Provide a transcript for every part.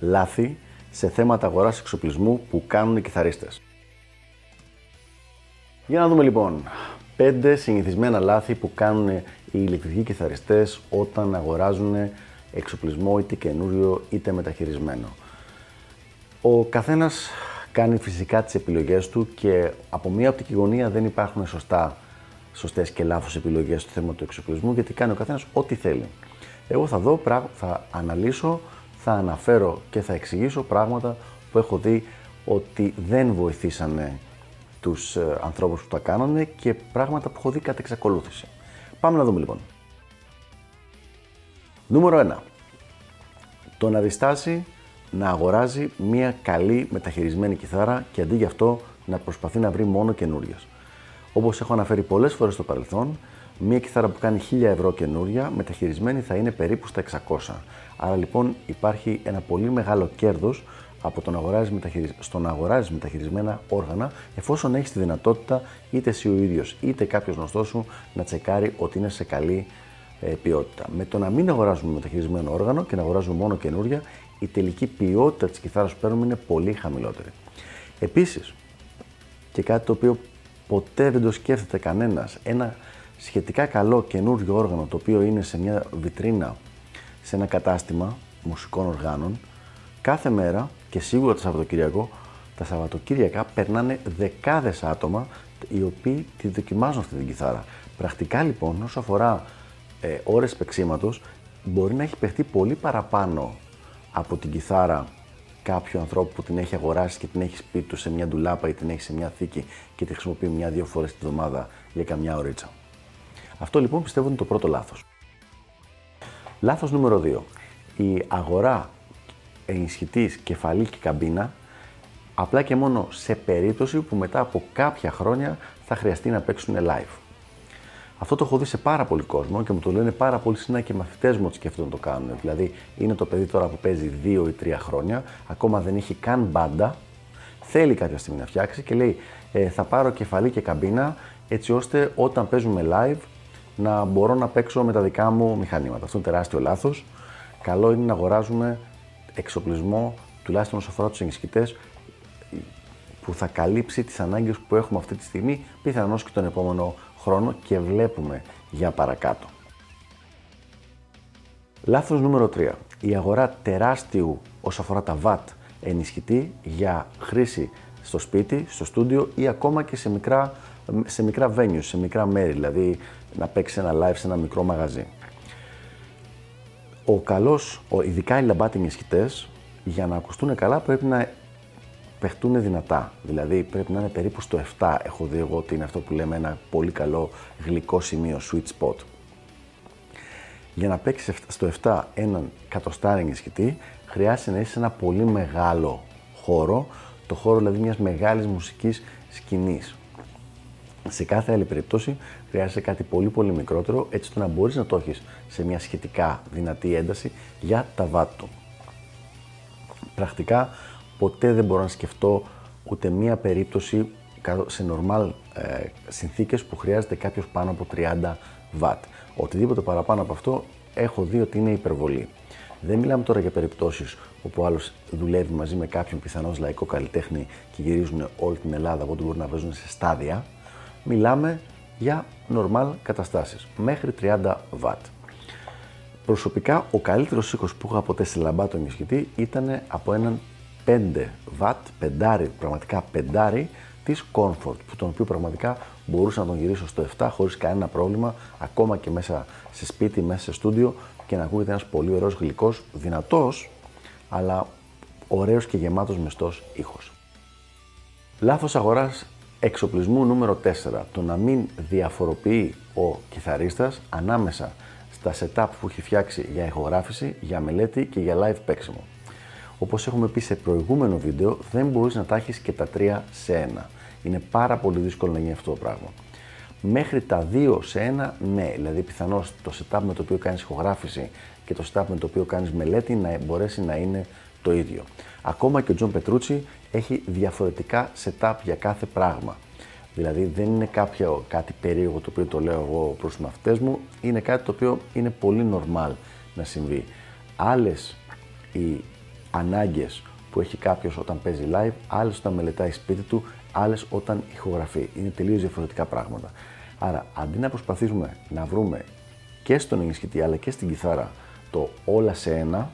λάθη σε θέματα αγοράς εξοπλισμού που κάνουν οι κιθαρίστες. Για να δούμε λοιπόν 5 συνηθισμένα λάθη που κάνουν οι ηλεκτρικοί κιθαριστές όταν αγοράζουν εξοπλισμό είτε καινούριο είτε μεταχειρισμένο. Ο καθένας κάνει φυσικά τις επιλογές του και από μία οπτική γωνία δεν υπάρχουν σωστά, σωστές και λάθος επιλογές στο θέμα του εξοπλισμού γιατί κάνει ο καθένας ό,τι θέλει. Εγώ θα δω, θα αναλύσω, θα αναφέρω και θα εξηγήσω πράγματα που έχω δει ότι δεν βοηθήσανε τους ε, ανθρώπους που τα κάνανε και πράγματα που έχω δει κατά εξακολούθηση. Πάμε να δούμε λοιπόν. Νούμερο 1. Το να διστάσει να αγοράζει μια καλή μεταχειρισμένη κιθάρα και αντί γι' αυτό να προσπαθεί να βρει μόνο καινούριες. Όπως έχω αναφέρει πολλές φορές στο παρελθόν, μια κιθάρα που κάνει 1000 ευρώ καινούρια μεταχειρισμένη θα είναι περίπου στα 600. Άρα λοιπόν υπάρχει ένα πολύ μεγάλο κέρδος από το να αγοράζεις μεταχειρισ... στο να αγοράζεις μεταχειρισμένα όργανα, εφόσον έχεις τη δυνατότητα είτε εσύ ο ίδιος είτε κάποιος γνωστός σου να τσεκάρει ότι είναι σε καλή ε, ποιότητα. Με το να μην αγοράζουμε μεταχειρισμένο όργανο και να αγοράζουμε μόνο καινούρια, η τελική ποιότητα της κιθάρας που παίρνουμε είναι πολύ χαμηλότερη. Επίσης, και κάτι το οποίο ποτέ δεν το σκέφτεται κανένας, ένα σχετικά καλό καινούριο όργανο το οποίο είναι σε μια βιτρίνα, σε ένα κατάστημα μουσικών οργάνων, κάθε μέρα και σίγουρα το Σαββατοκύριακο, τα Σαββατοκύριακα περνάνε δεκάδες άτομα οι οποίοι τη δοκιμάζουν αυτή την κιθάρα. Πρακτικά λοιπόν, όσο αφορά ε, ώρες παίξήματος, μπορεί να έχει παιχτεί πολύ παραπάνω από την κιθάρα κάποιου ανθρώπου που την έχει αγοράσει και την έχεις σπίτι του σε μια ντουλάπα ή την έχεις σε μια θήκη και τη χρησιμοποιεί μια-δύο φορές τη βδομάδα για καμιά ωρίτσα. Αυτό λοιπόν πιστεύω είναι το πρώτο λάθος. Λάθος νούμερο 2. Η αγορά ενισχυτής κεφαλή και καμπίνα απλά και μόνο σε περίπτωση που μετά από κάποια χρόνια θα χρειαστεί να παίξουν live. Αυτό το έχω δει σε πάρα πολύ κόσμο και μου το λένε πάρα πολύ συχνά και μαθητές μου ότι σκέφτονται να το κάνουν. Δηλαδή, είναι το παιδί τώρα που παίζει 2 ή 3 χρόνια, ακόμα δεν έχει καν μπάντα, θέλει κάποια στιγμή να φτιάξει και λέει: ε, Θα πάρω κεφαλή και καμπίνα έτσι ώστε όταν παίζουμε live να μπορώ να παίξω με τα δικά μου μηχανήματα. Αυτό είναι τεράστιο λάθος. Καλό είναι να αγοράζουμε εξοπλισμό, τουλάχιστον όσο αφορά τους ενισχυτέ, που θα καλύψει τις ανάγκες που έχουμε αυτή τη στιγμή, πιθανώς και τον επόμενο χρόνο και βλέπουμε για παρακάτω. Λάθος νούμερο 3. Η αγορά τεράστιου όσο αφορά τα VAT ενισχυτή για χρήση στο σπίτι, στο στούντιο ή ακόμα και σε μικρά, σε μικρά venues, σε μικρά μέρη, δηλαδή να παίξει ένα live σε ένα μικρό μαγαζί. Ο καλός, ο, ειδικά οι λαμπάτοι ενισχυτές, για να ακουστούν καλά πρέπει να παιχτούν δυνατά. Δηλαδή πρέπει να είναι περίπου στο 7. Έχω δει εγώ ότι είναι αυτό που λέμε ένα πολύ καλό γλυκό σημείο, sweet spot. Για να παίξεις στο 7 έναν κατοστάρι ενισχυτή, χρειάζεται να είσαι σε ένα πολύ μεγάλο χώρο, το χώρο δηλαδή μιας μεγάλης μουσικής σκηνής. Σε κάθε άλλη περίπτωση χρειάζεται κάτι πολύ πολύ μικρότερο έτσι ώστε να μπορείς να το έχεις σε μια σχετικά δυνατή ένταση για τα βάτου. Πρακτικά ποτέ δεν μπορώ να σκεφτώ ούτε μία περίπτωση σε normal ε, συνθήκες που χρειάζεται κάποιος πάνω από 30 W. Οτιδήποτε παραπάνω από αυτό έχω δει ότι είναι υπερβολή. Δεν μιλάμε τώρα για περιπτώσεις όπου άλλος δουλεύει μαζί με κάποιον πιθανώς λαϊκό καλλιτέχνη και γυρίζουν όλη την Ελλάδα από ό,τι μπορούν να παίζουν σε στάδια. Μιλάμε για normal καταστάσεις, μέχρι 30 W. Προσωπικά, ο καλύτερος ήχος που είχα ποτέ σε λαμπάτο ενισχυτή ήταν από έναν 5 W, πεντάρι, πραγματικά πεντάρι της Comfort, που τον οποίο πραγματικά μπορούσα να τον γυρίσω στο 7 χωρίς κανένα πρόβλημα, ακόμα και μέσα σε σπίτι, μέσα σε στούντιο και να ακούγεται ένας πολύ ωραίος γλυκός, δυνατός, αλλά ωραίος και γεμάτος μεστός ήχος. Λάθος αγοράς εξοπλισμού νούμερο 4. Το να μην διαφοροποιεί ο κιθαρίστας ανάμεσα στα setup που έχει φτιάξει για ηχογράφηση, για μελέτη και για live παίξιμο. Όπως έχουμε πει σε προηγούμενο βίντεο, δεν μπορείς να τα έχεις και τα τρία σε ένα. Είναι πάρα πολύ δύσκολο να γίνει αυτό το πράγμα. Μέχρι τα δύο σε ένα, ναι. Δηλαδή, πιθανώς το setup με το οποίο κάνεις ηχογράφηση και το setup με το οποίο κάνεις μελέτη να μπορέσει να είναι το ίδιο. Ακόμα και ο Τζον Πετρούτσι έχει διαφορετικά setup για κάθε πράγμα. Δηλαδή δεν είναι κάποιο, κάτι περίεργο το οποίο το λέω εγώ προς τους μαθητές μου, είναι κάτι το οποίο είναι πολύ normal να συμβεί. Άλλες οι ανάγκες που έχει κάποιος όταν παίζει live, άλλες όταν μελετάει σπίτι του, άλλες όταν ηχογραφεί. Είναι τελείως διαφορετικά πράγματα. Άρα αντί να προσπαθήσουμε να βρούμε και στον ενισχυτή αλλά και στην κιθάρα το όλα σε ένα,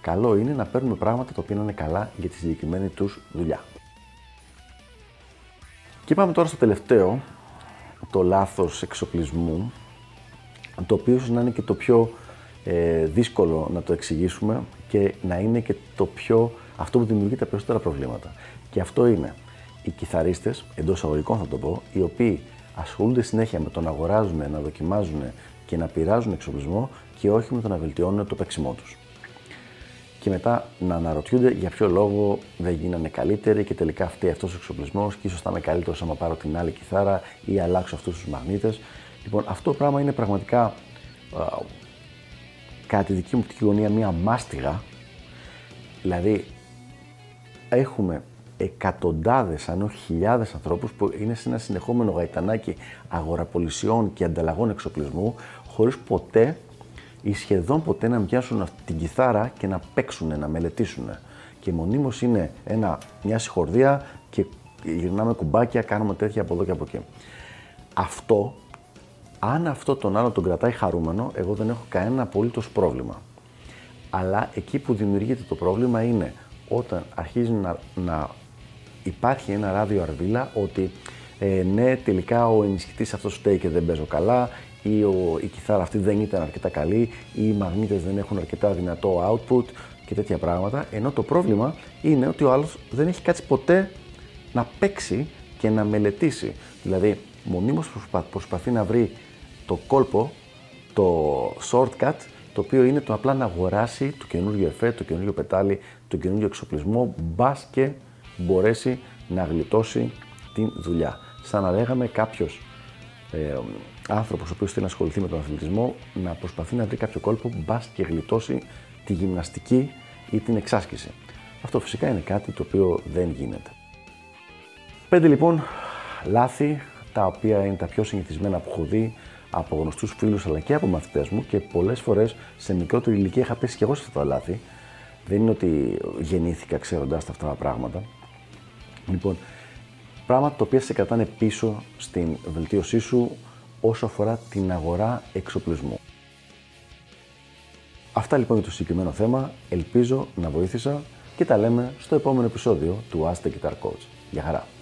καλό είναι να παίρνουμε πράγματα τα οποία είναι καλά για τη συγκεκριμένη τους δουλειά. Και πάμε τώρα στο τελευταίο, το λάθος εξοπλισμού, το οποίο ίσως να είναι και το πιο ε, δύσκολο να το εξηγήσουμε και να είναι και το πιο, αυτό που δημιουργεί τα περισσότερα προβλήματα. Και αυτό είναι οι κιθαρίστες, εντός αγωγικών θα το πω, οι οποίοι ασχολούνται συνέχεια με το να αγοράζουν, να δοκιμάζουν και να πειράζουν εξοπλισμό και όχι με το να βελτιώνουν το παίξιμό τους και μετά να αναρωτιούνται για ποιο λόγο δεν γίνανε καλύτεροι και τελικά αυτή αυτός ο εξοπλισμός και ίσως θα είμαι καλύτερος άμα πάρω την άλλη κιθάρα ή αλλάξω αυτούς τους μαγνήτες. Λοιπόν, αυτό το πράγμα είναι πραγματικά α, κατά τη δική μου οπτική γωνία μία μάστιγα. Δηλαδή, έχουμε εκατοντάδες, αν όχι χιλιάδες ανθρώπους που είναι σε ένα συνεχόμενο γαϊτανάκι αγοραπολισιών και ανταλλαγών εξοπλισμού, χωρίς ποτέ ή σχεδόν ποτέ να πιάσουν την κιθάρα και να παίξουν, να μελετήσουν. Και μονίμως είναι ένα, μια συγχορδία και γυρνάμε κουμπάκια, κάνουμε τέτοια από εδώ και από εκεί. Αυτό, αν αυτό τον άλλο τον κρατάει χαρούμενο, εγώ δεν έχω κανένα απολύτως πρόβλημα. Αλλά εκεί που δημιουργείται το πρόβλημα είναι όταν αρχίζει να, να υπάρχει ένα ράδιο αρβίλα ότι ε, ναι, τελικά ο ενισχυτής αυτός φταίει και δεν παίζω καλά ή ο, η κιθάρα αυτή δεν ήταν αρκετά καλή ή οι μαγνήτες δεν έχουν αρκετά δυνατό output και τέτοια πράγματα. Ενώ το πρόβλημα είναι ότι ο άλλος δεν έχει κάτσει ποτέ να παίξει και να μελετήσει. Δηλαδή, μονίμως προσπα, προσπαθεί να βρει το κόλπο, το shortcut, το οποίο είναι το απλά να αγοράσει το καινούργιο εφέ, το καινούργιο πετάλι, το καινούργιο εξοπλισμό, μπας και μπορέσει να γλιτώσει την δουλειά. Σαν να λέγαμε κάποιος ε, άνθρωπος ο οποίος θέλει να ασχοληθεί με τον αθλητισμό να προσπαθεί να βρει κάποιο κόλπο μπας και γλιτώσει τη γυμναστική ή την εξάσκηση. Αυτό φυσικά είναι κάτι το οποίο δεν γίνεται. Πέντε λοιπόν λάθη τα οποία είναι τα πιο συνηθισμένα που έχω δει από γνωστούς φίλους αλλά και από μαθητές μου και πολλές φορές σε μικρότερη ηλικία είχα πέσει και εγώ σε αυτά τα λάθη. Δεν είναι ότι γεννήθηκα ξέροντα αυτά τα πράγματα. Λοιπόν, πράγματα τα οποία σε κρατάνε πίσω στην βελτίωσή σου όσο αφορά την αγορά εξοπλισμού. Αυτά λοιπόν για το συγκεκριμένο θέμα. Ελπίζω να βοήθησα και τα λέμε στο επόμενο επεισόδιο του Ask the Guitar Coach. Γεια χαρά!